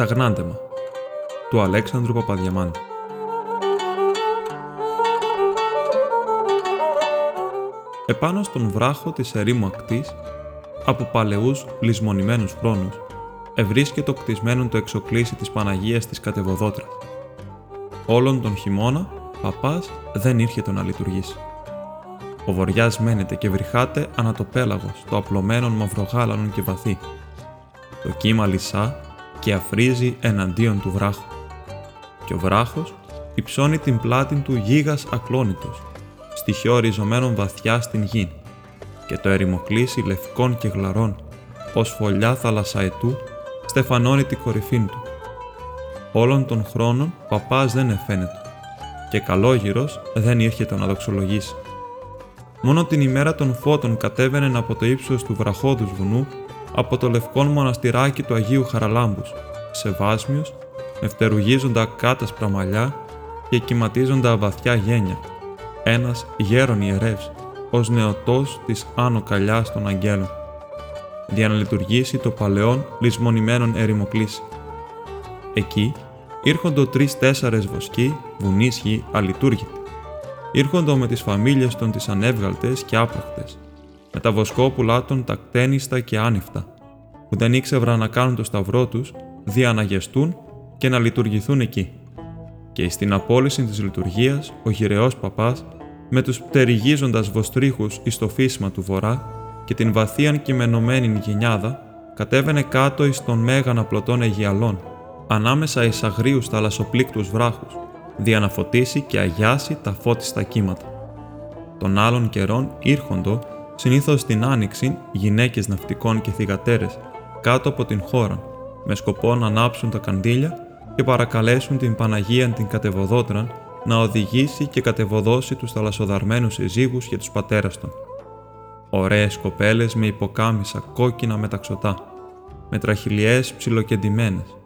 Τα γνάντεμα του Αλέξανδρου Παπαδιαμάντη Επάνω στον βράχο της ερήμου ακτής, από παλαιούς λησμονημένους χρόνους, ευρίσκεται κτισμένο το εξοκλήσι της Παναγίας της Κατεβοδότρας. Όλον τον χειμώνα, παπάς δεν ήρχεται να λειτουργήσει. Ο βοριά μένεται και βρυχάται ανά το πέλαγος, το απλωμένον μαυρογάλανον και βαθύ. Το κύμα λυσά και αφρίζει εναντίον του βράχου. Και ο βράχος υψώνει την πλάτη του γίγας ακλόνητος, στοιχείο ριζωμένων βαθιά στην γη, και το ερημοκλήσι λευκών και γλαρών, ως φωλιά θαλασσαετού, στεφανώνει την κορυφή του. Όλων των χρόνων παπάς δεν εφαίνεται και καλόγυρος δεν ήρχεται να δοξολογήσει. Μόνο την ημέρα των φώτων κατέβαινε από το ύψος του βραχώδους βουνού, από το λευκόν μοναστηράκι του Αγίου Χαραλάμπους, σεβάσμιος, με φτερουγίζοντα κάτασπρα μαλλιά και κυματίζοντα βαθιά γένια, ένας γέρον ιερεύς, ως νεωτός της άνω καλιάς των αγγέλων, για να λειτουργήσει το παλαιόν λησμονημένον ερημοκλήσι. Εκεί ήρχοντο τρεις-τέσσαρες βοσκοί, βουνίσχοι, αλειτούργητοι. Ήρχοντο με τις φαμίλιες των τις ανέβγαλτες και άπρακτες, με τα βοσκόπουλά των τα κτένιστα και άνυφτα, που δεν ήξευρα να κάνουν το σταυρό τους, δια να γεστούν και να λειτουργηθούν εκεί. Και στην απόλυση της λειτουργίας, ο γυρεός παπάς, με τους πτεριγίζοντας βοστρίχους εις το φύσμα του βορρά και την βαθίαν κειμενωμένη γενιάδα, κατέβαινε κάτω εις των μέγανα πλωτών Αιγιαλών, ανάμεσα εις αγρίους θαλασσοπλήκτους βράχους, δια να φωτίσει και αγιάσει τα φώτιστα κύματα. Των άλλων καιρών ήρχοντο, συνήθως την άνοιξη, γυναίκες ναυτικών και θυγατέρες, κάτω από την χώρα, με σκοπό να ανάψουν τα καντήλια και παρακαλέσουν την Παναγία την κατεβοδότραν να οδηγήσει και κατεβοδώσει τους θαλασσοδαρμένους εζύγους και τους πατέρας των. Ωραίες κοπέλες με υποκάμισα κόκκινα μεταξωτά, με τραχυλιές ψιλοκεντημένες,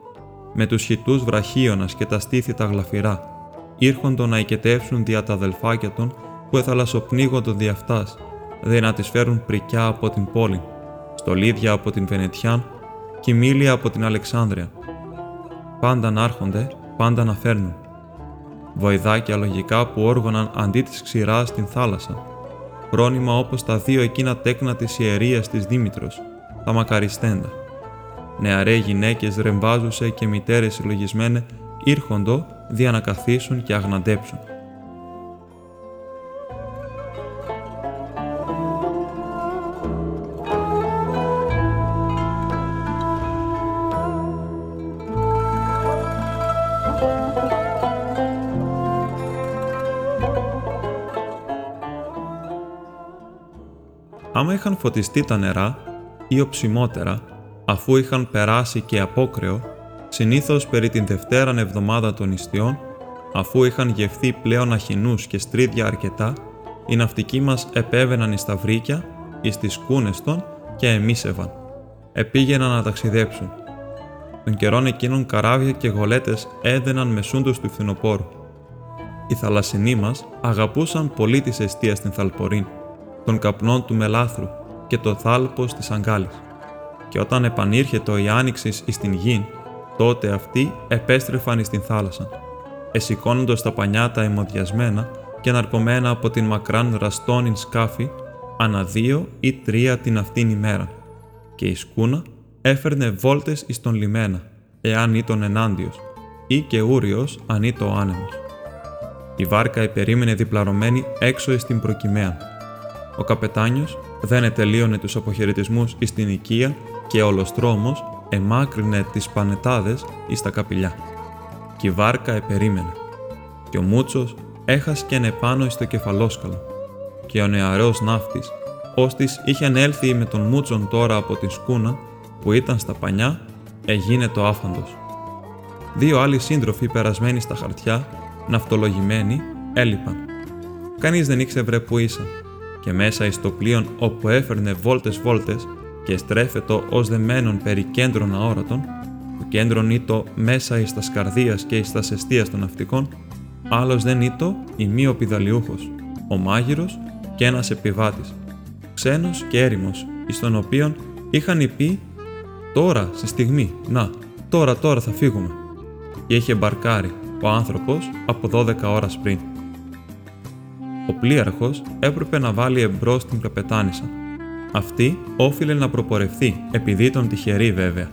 με τους χιτούς βραχίωνας και τα στήθη τα γλαφυρά, ήρχοντο να οικετεύσουν δια τα αδελφάκια των που εθαλασσοπνίγοντο δι' αυτάς, δε να τις φέρουν πρικιά από την πόλη, στολίδια από την Βενετιάν και μίλια από την Αλεξάνδρεια. Πάντα να έρχονται, πάντα να φέρνουν. Βοηδάκια λογικά που όργωναν αντί της ξηράς στην θάλασσα, πρόνημα όπως τα δύο εκείνα τέκνα της ιερίας της Δήμητρος, τα μακαριστέντα. Νεαρές γυναίκες ρεμβάζουσε και μητέρες συλλογισμένε ήρχοντο δια να καθίσουν και αγναντέψουν. Άμα είχαν φωτιστεί τα νερά ή οψιμότερα, αφού είχαν περάσει και απόκρεο, συνήθως περί την Δευτέραν εβδομάδα των ιστιών, αφού είχαν γευθεί πλέον αχινούς και στρίδια αρκετά, οι ναυτικοί μας επέβαιναν εις τα βρύκια, εις τις κούνες των και εμίσευαν. Επήγαιναν να ταξιδέψουν. Τον καιρόν εκείνων καράβια και γολέτες έδαιναν μεσούντος του φθινοπόρου. Οι θαλασσινοί μας αγαπούσαν πολύ της αιστείας στην Θαλπορήν, των καπνών του μελάθρου και το θάλπος της αγκάλης. Και όταν επανήρχετο η άνοιξη εις την γη, τότε αυτοί επέστρεφαν εις την θάλασσα, εσηκώνοντας τα πανιά τα αιμοδιασμένα και αναρκωμένα από την μακράν ραστόνιν σκάφη, ανά δύο ή τρία την αυτήν ημέρα, και η σκούνα έφερνε βόλτες εις τον λιμένα, εάν ήταν ενάντιος, ή και ούριος αν ήταν ο άνεμος. Η βάρκα επερίμενε διπλαρωμένη έξω εις την προκυμαία. Ο καπετάνιος δεν ετελείωνε τους αποχαιρετισμούς εις την οικία και ολοστρόμος εμάκρυνε τις πανετάδες εις τα καπηλιά. Κι η βάρκα επερίμενε. Και ο Μούτσος έχασκεν επάνω εις το κεφαλόσκαλο. Και ο νεαρός ναύτης, ώστις είχε ανέλθει με τον Μούτσον τώρα από την σκούνα που ήταν στα πανιά, εγίνε το άφαντος. Δύο άλλοι σύντροφοι περασμένοι στα χαρτιά, ναυτολογημένοι, έλειπαν. Κανείς δεν ήξερε που ήσαν και μέσα εις το πλοίο όπου έφερνε βόλτες-βόλτες και στρέφετο ως δεμένον περί κέντρων αόρατων, το κέντρον ήτο μέσα εις τα σκαρδίας και εις τα σεστίας των ναυτικών, άλλος δεν ήτο μη πιδαλιούχος, ο μάγειρος και ένας επιβάτης, ξένος και έρημος, εις τον οποίον είχαν πει «Τώρα, στη στιγμή, να, τώρα, τώρα θα φύγουμε» και είχε μπαρκάρει ο άνθρωπος από 12 ώρες πριν. Ο πλοίαρχος έπρεπε να βάλει εμπρός την καπετάνισσα. Αυτή όφιλε να προπορευθεί, επειδή τον τυχερή βέβαια,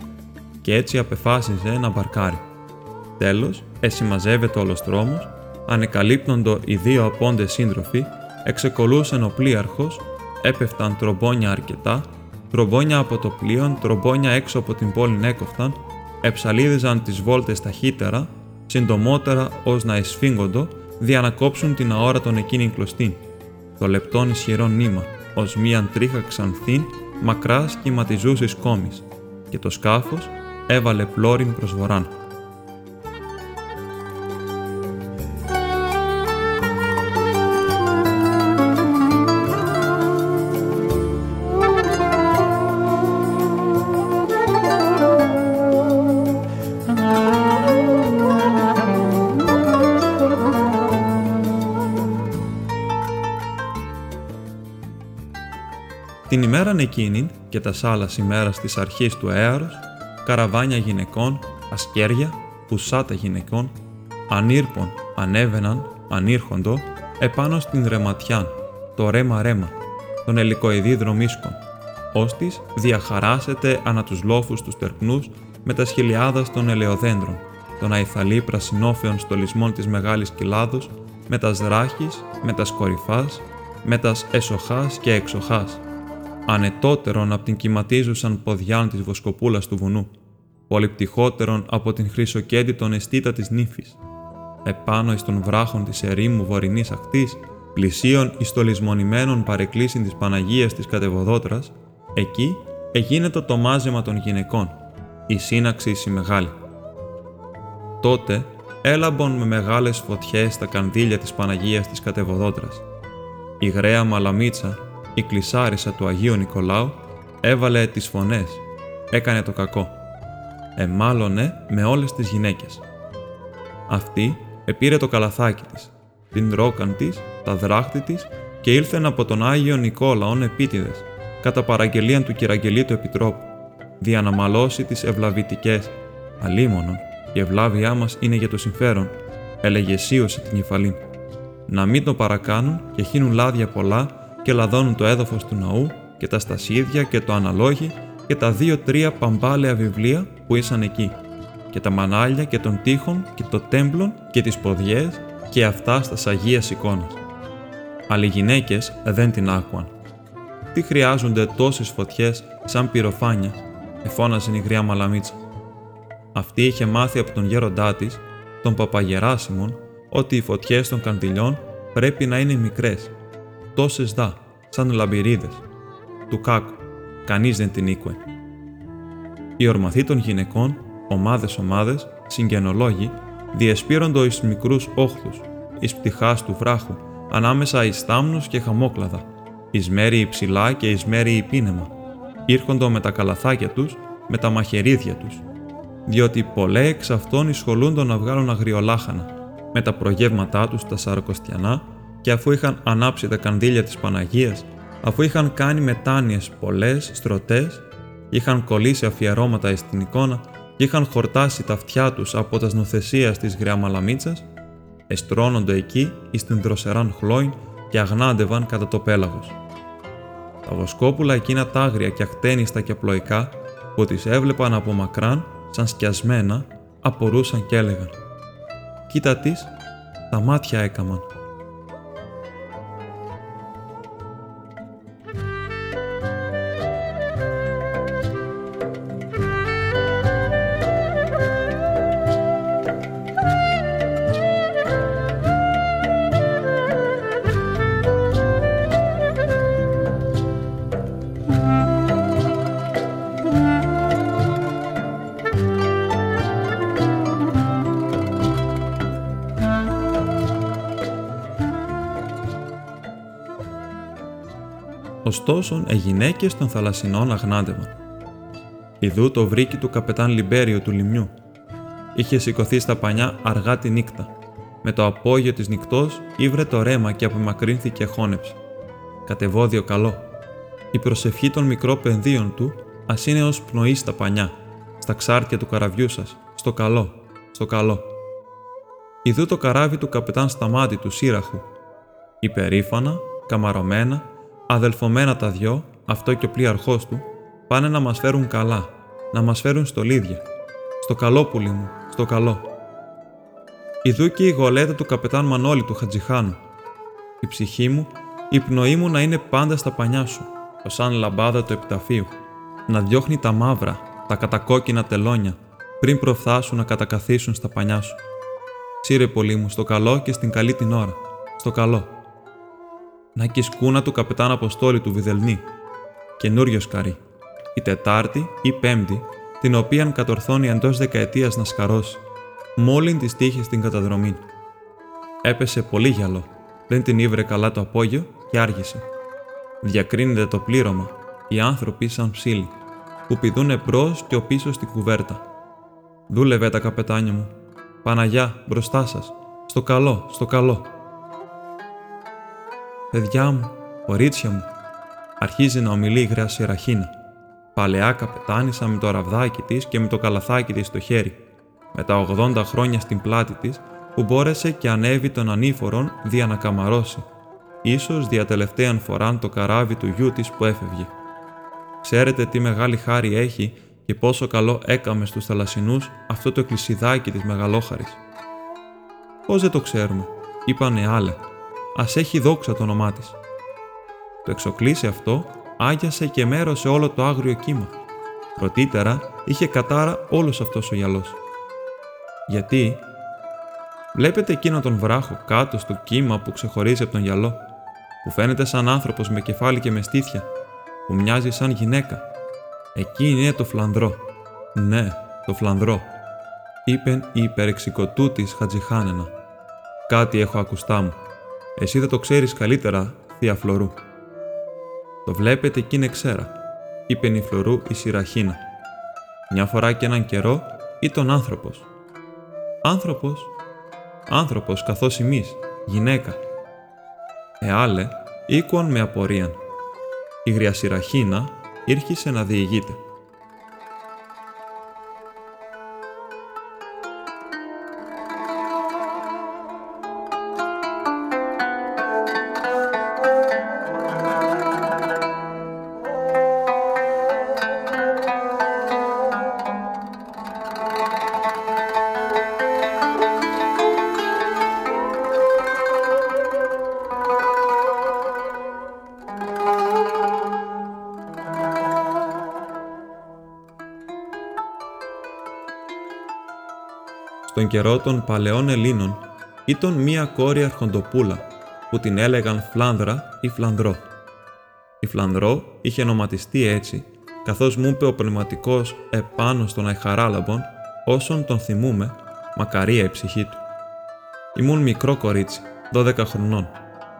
και έτσι απεφάσιζε να μπαρκάρει. Τέλος, εσημαζεύεται όλος τρόμος, ανεκαλύπτοντο οι δύο απόντες σύντροφοι, εξεκολούσαν ο πλοίαρχος, έπεφταν τρομπόνια αρκετά, τρομπόνια από το πλοίο, τρομπόνια έξω από την πόλη έκοφταν, εψαλίδιζαν τις βόλτες ταχύτερα, συντομότερα ως να εσφίγγοντο, δια να κόψουν την αόρατον εκείνη κλωστή. Το λεπτόν ισχυρό νήμα, ως μίαν τρίχα ξανθήν, μακράς σχηματιζούσης κόμης, και το σκάφος έβαλε πλώριν προς βοράν. Την ημέραν εκείνην και τα άλλα ημέρας της αρχής του έαρος, καραβάνια γυναικών, ασκέρια, πουσάτα γυναικών, ανήρπων ανέβαιναν, ανήρχοντο, επάνω στην ρεματιάν, το ρέμα-ρέμα, τον ελικοειδή δρομίσκων, ώστις διαχαράσεται ανα τους λόφους τους τερπνούς με τα σχηλιάδας των ελαιοδέντρων, τον αϊθαλή πρασινόφεων στολισμών της μεγάλης κοιλάδος, με τα δράχης, με τα κορυφάς, με τας εσοχάς και εξοχάς, ανετότερον από την κυματίζουσαν ποδιάν της βοσκοπούλας του βουνού, πολυπτυχότερον από την χρυσοκέντητον αισθήτα της νύφης. Επάνω εις των βράχων της ερήμου βορεινής ακτής, πλησίων εις το λησμονημένων παρεκκλήσιν της Παναγίας της Κατεβοδότρας, εκεί εγίνεται το μάζεμα των γυναικών, η σύναξη η μεγάλη. Τότε έλαμπον με μεγάλες φωτιές τα κανδύλια της Παναγίας της Κατεβοδότρας. Η γραία μαλαμίτσα η κλεισάρισα του Αγίου Νικολάου έβαλε τις φωνές, έκανε το κακό. Εμάλωνε με όλες τις γυναίκες. Αυτή επήρε το καλαθάκι της, την ρόκαν της, τα δράχτη της και ήλθεν από τον Άγιο Νικόλαον επίτηδες, κατά παραγγελίαν του κυραγγελίου του Επιτρόπου, δια να μαλώσει τις ευλαβητικές. Αλίμονον, η ευλάβειά μας είναι για το συμφέρον, έλεγε σίωσε την υφαλή. Να μην το παρακάνουν και χύνουν λάδια πολλά και λαδώνουν το έδαφος του ναού και τα στασίδια και το αναλόγι και τα δύο-τρία παμπάλαια βιβλία που ήσαν εκεί και τα μανάλια και των τείχων και το τέμπλον και τις ποδιές και αυτά στα Αγίας εικόνας. Αλλά οι γυναίκες δεν την άκουαν. Τι χρειάζονται τόσες φωτιές σαν πυροφάνια, εφώναζε η γριά Μαλαμίτσα. Αυτή είχε μάθει από τον γέροντά της, τον Παπαγεράσιμον, ότι οι φωτιές των καντιλιών πρέπει να είναι μικρές τόσες δα, σαν λαμπυρίδες. Του κάκου, κανείς δεν την οίκουε. Οι ορμαθοί των γυναικών, ομάδε-ομάδε, συγγενολόγοι, διεσπείροντο εις μικρούς όχθους, εις πτυχάς του βράχου, ανάμεσα εις θάμνου και χαμόκλαδα, εις μέρη υψηλά και εις μέρη υπήνεμα, ήρχοντο με τα καλαθάκια τους, με τα μαχαιρίδια τους, διότι πολλές εξ αυτών εισχολούντο να βγάλουν αγριολάχανα, με τα προγεύματά τους τα σαρκοστιανά και αφού είχαν ανάψει τα κανδύλια της Παναγίας, αφού είχαν κάνει μετάνοιες πολλές, στρωτές, είχαν κολλήσει αφιερώματα στην εικόνα και είχαν χορτάσει τα αυτιά τους από τα σνοθεσίας της γριαμαλαμίτσας, εστρώνονται εκεί εις την δροσεράν χλόιν και αγνάντευαν κατά το πέλαγος. Τα βοσκόπουλα εκείνα τάγρια και αχτένιστα και απλοϊκά που τις έβλεπαν από μακράν σαν σκιασμένα, απορούσαν και έλεγαν «Κοίτα τις, τα μάτια έκαμαν». Ωστόσο οι γυναίκες των θαλασσινών αγνάντευαν. Ιδού το βρήκε του καπετάν Λιμπέριο του λιμιού. Είχε σηκωθεί στα πανιά αργά τη νύχτα. Με το απόγειο της νυχτός ήβρε το ρέμα και απομακρύνθηκε χώνεψε. Κατεβόδιο καλό. Η προσευχή των μικρόπενδύων του ας είναι ως πνοή στα πανιά, στα ξάρτια του καραβιού σας, στο καλό, στο καλό. Ιδού το καράβι του καπετάν Σταμάτη του Σύραχου. Υπερήφανα, καμαρωμένα, αδελφωμένα τα δυο, αυτό και ο πλοίαρχός του, πάνε να μας φέρουν καλά, να μας φέρουν στολίδια. Στο καλό, πουλί μου, στο καλό. Ιδού και η γολέτα του καπετάν Μανώλη του Χατζιχάνου. Η ψυχή μου, η πνοή μου να είναι πάντα στα πανιά σου, σαν λαμπάδα του επιταφείου, να διώχνει τα μαύρα, τα κατακόκκινα τελώνια, πριν προφθάσουν να κατακαθίσουν στα πανιά σου. Σύρε πολύ μου στο καλό και στην καλή την ώρα. Στο καλό. Να και σκούνα του καπετάν Αποστόλη του Βιδελνή. Καινούριο σκαρί. Η Τετάρτη ή Πέμπτη, την οποίαν κατορθώνει εντός δεκαετίας να σκαρώσει. Μόλιν της τύχη στην καταδρομή. Έπεσε πολύ γυαλό. Δεν την ήβρε καλά το απόγειο και άργησε. Διακρίνεται το πλήρωμα, οι άνθρωποι σαν ψήλοι, που πηδούν εμπρό και ο πίσω στην κουβέρτα. Δούλευε τα καπετάνια μου. Παναγιά, μπροστά σας. Στο καλό, στο καλό. Παιδιά μου, κορίτσια μου, αρχίζει να ομιλεί η γραία Σιραχίνα. Παλαιά καπετάνισα με το ραβδάκι της και με το καλαθάκι της στο χέρι, με τα 80 χρόνια στην πλάτη της που μπόρεσε και ανέβει των ανήφορων δια να καμαρώσει, ίσως δια τελευταίαν φοράν το καράβι του γιού της που έφευγε. Ξέρετε τι μεγάλη χάρη έχει και πόσο καλό έκαμε στους θαλασσινούς αυτό το εκκλησιδάκι της Μεγαλόχαρης. Πώς δεν το ξέρουμε, είπανε άλλα. Ας έχει δόξα το όνομά της. Το εξοκλήσι αυτό άγιασε και μέρωσε όλο το άγριο κύμα. Πρωτήτερα είχε κατάρα όλος αυτός ο γυαλός. Γιατί; Βλέπετε εκείνο τον βράχο κάτω στο κύμα που ξεχωρίζει από τον γυαλό, που φαίνεται σαν άνθρωπος με κεφάλι και με στήθια, που μοιάζει σαν γυναίκα. Εκεί είναι το φλανδρό. Ναι, το φλανδρό, είπεν η υπερεξικοτού τη Χατζιχάνενα. Κάτι έχω ακουστά μου. Εσύ δεν το ξέρεις καλύτερα, θεία Φλωρού. Το βλέπετε κι είναι ξέρα, είπε η Φλωρού η Σιραχίνα. Μια φορά και έναν καιρό ήταν άνθρωπος. Άνθρωπος, άνθρωπος καθώς εμείς, γυναίκα. Εάλε, οίκουαν με απορρίαν. Η γριασιραχίνα ήρχισε να διηγείται. Στον καιρό των παλαιών Ελλήνων ήταν μία κόρη αρχοντοπούλα που την έλεγαν Φλάνδρα ή Φλανδρό. Η Φλανδρό είχε ονοματιστεί έτσι, καθώς μου είπε ο πνευματικός επάνω στον Αϊχαράλαμπον, όσον τον θυμούμε, μακαρία η ψυχή του. Ήμουν μικρό κορίτσι, 12 χρονών,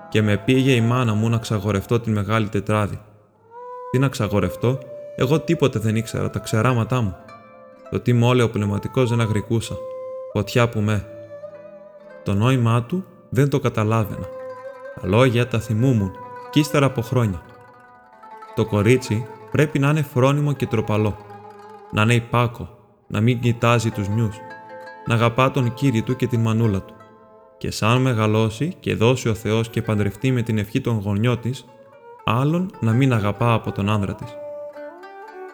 και με πήγε η μάνα μου να ξαγορευτώ την μεγάλη τετράδη. Τι να ξαγορευτώ, εγώ τίποτε δεν ήξερα τα ξεράματά μου. Το τι μόλι ο πνευματικός δεν αγρικούσα φωτιά που με. Το νόημά του δεν το καταλάβαινα. Τα λόγια τα θυμούμουν κι ύστερα από χρόνια. Το κορίτσι πρέπει να είναι φρόνιμο και τροπαλό. Να είναι υπάκο, να μην κοιτάζει τους νιούς. Να αγαπά τον κύριο του και την μανούλα του. Και σαν μεγαλώσει και δώσει ο Θεός και παντρευτεί με την ευχή των γονιών της, άλλον να μην αγαπά από τον άνδρα της.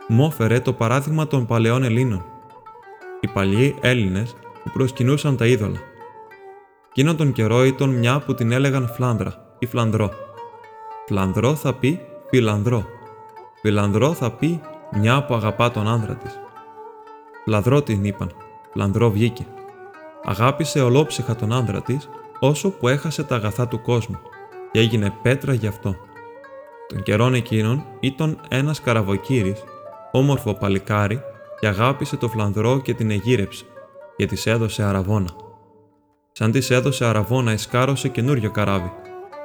Μόφερε το παράδειγμα των παλαιών Ελλήνων. Οι παλιοί Έλληνες που προσκυνούσαν τα είδωλα. Εκείνον τον καιρό ήταν μια που την έλεγαν Φλάνδρα ή Φλανδρό. Φλανδρό θα πει Φιλανδρό. Φιλανδρό θα πει μια που αγαπά τον άνδρα της. Φλαδρό την είπαν. Φλανδρό βγήκε. Αγάπησε ολόψυχα τον άνδρα της όσο που έχασε τα αγαθά του κόσμου και έγινε πέτρα γι' αυτό. Τον καιρόν εκείνον ήταν ένας καραβοκύρης, όμορφο παλικάρι και αγάπησε το φλανδρό και την εγύρεψε και της έδωσε αραβόνα. Σαν της έδωσε αραβόνα, εσκάρωσε καινούριο καράβι.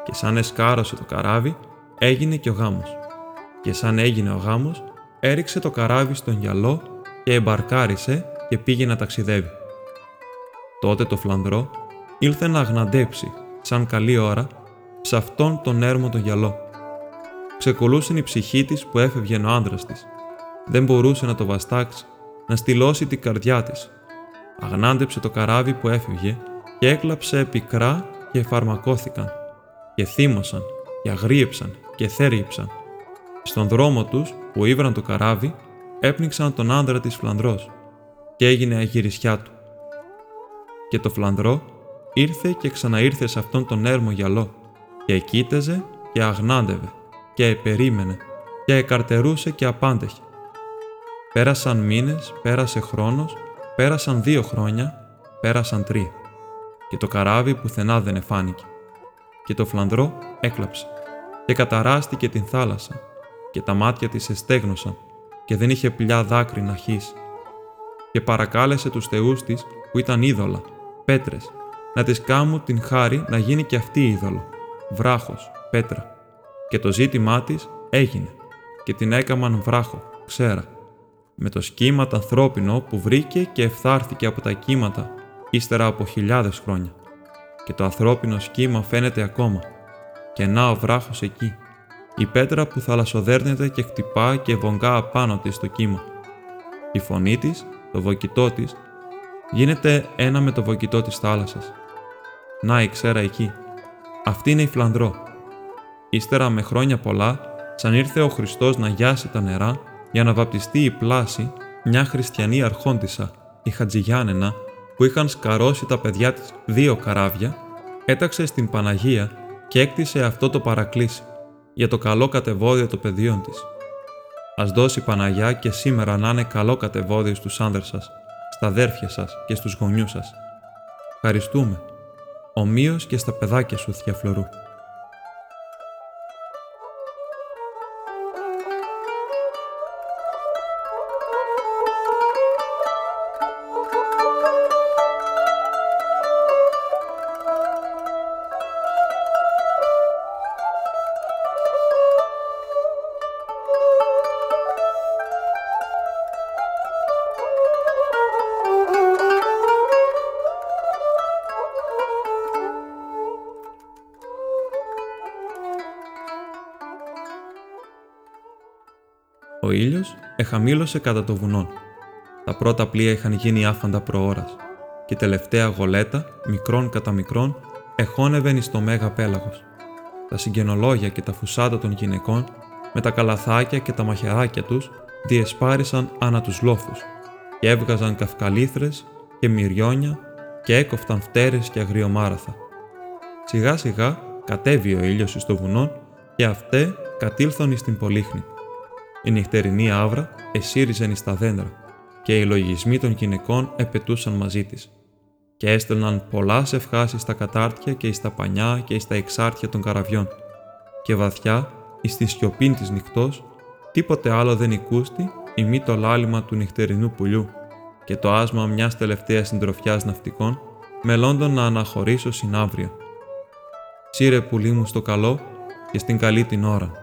Και σαν εσκάρωσε το καράβι, έγινε και ο γάμος. Και σαν έγινε ο γάμος, έριξε το καράβι στον γυαλό και εμπαρκάρισε και πήγε να ταξιδεύει. Τότε το φλανδρό ήλθε να γναντέψει, σαν καλή ώρα, σε αυτόν τον έρμο το γυαλό. Ξεκολούσε η ψυχή της που έφευγε ο άντρας της. δεν μπορούσε να το βαστάξει, να στυλώσει την καρδιά της. Αγνάντεψε το καράβι που έφυγε και έκλαψε πικρά και φαρμακώθηκαν και θύμωσαν και αγρίεψαν και θέριψαν. Στον δρόμο τους που ήβραν το καράβι έπνιξαν τον άντρα της Φλανδρός και έγινε αγυρισιά του. Και το Φλανδρό ήρθε και ξαναήρθε σε αυτόν τον έρμο γυαλό και κοίταζε και αγνάντευε και επερίμενε και εκαρτερούσε και απάντεχε. Πέρασαν μήνες, πέρασε χρόνος, πέρασαν δύο χρόνια, πέρασαν τρία. Και το καράβι πουθενά δεν εφάνηκε. Και το φλανδρό έκλαψε και καταράστηκε την θάλασσα και τα μάτια της εστέγνωσαν και δεν είχε πια δάκρυ να χύσει. Και παρακάλεσε τους θεούς της που ήταν είδωλα, πέτρες, να της κάμουν την χάρη να γίνει και αυτή είδωλο, βράχος, πέτρα. Και το ζήτημά της έγινε και την έκαμαν βράχο, ξέρα, με το σχήμα ανθρώπινο που βρήκε και ευθάρθηκε από τα κύματα ύστερα από χιλιάδες χρόνια. Και το ανθρώπινο σχήμα φαίνεται ακόμα. Και να ο βράχος εκεί, η πέτρα που θαλασσοδέρνεται και χτυπά και βογκά απάνω της στο κύμα. Η φωνή της, το βοκητό της, γίνεται ένα με το βοκητό της θάλασσας. Να η ξέρα εκεί. Αυτή είναι η Φλανδρό. Ύστερα με χρόνια πολλά, σαν ήρθε ο Χριστός να γιάσει τα νερά για να βαπτιστεί η πλάση μια χριστιανή αρχόντισσα, η Χατζηγιάννενα, που είχαν σκαρώσει τα παιδιά της δύο καράβια, έταξε στην Παναγία και έκτισε αυτό το παρακλήσι για το καλό κατεβόδιο των παιδιών της. Ας δώσει η Παναγιά και σήμερα να είναι καλό κατεβόδιο στους άνδρες σας, στα αδέρφια σας και στους γονιούς σας. Ευχαριστούμε. Ομοίως και στα παιδάκια σου, Θεία Φλωρού. Ο ήλιος εχαμήλωσε κατά το βουνό. Τα πρώτα πλοία είχαν γίνει άφαντα προώρας και η τελευταία γολέτα, μικρόν κατά μικρόν, εχώνευεν εις το μέγα πέλαγος. Τα συγγενολόγια και τα φουσάτα των γυναικών, με τα καλαθάκια και τα μαχαιράκια τους, διεσπάρισαν ανά τους λόφους και έβγαζαν καυκαλίθρες και μυριόνια και έκοφταν φτέρες και αγριομάραθα. Σιγά σιγά κατέβη ο ήλιος στο βουνό και αυτέ κατήλθον στην πολύχνη. Η νυχτερινή άβρα εσύριζαν εις τα δέντρα και οι λογισμοί των γυναικών επετούσαν μαζί της και έστελναν πολλάς ευχάσεις στα κατάρτια και στα πανιά και στα εξάρτια των καραβιών. Και βαθιά εις τη σιωπήν της νυχτός τίποτε άλλο δεν οικούστη μη το λάλημα του νυχτερινού πουλιού. Και το άσμα μιας τελευταίας συντροφιάς ναυτικών μελώντων να αναχωρήσω συναύριο. Σύρε πουλί μου στο καλό και στην καλή την ώρα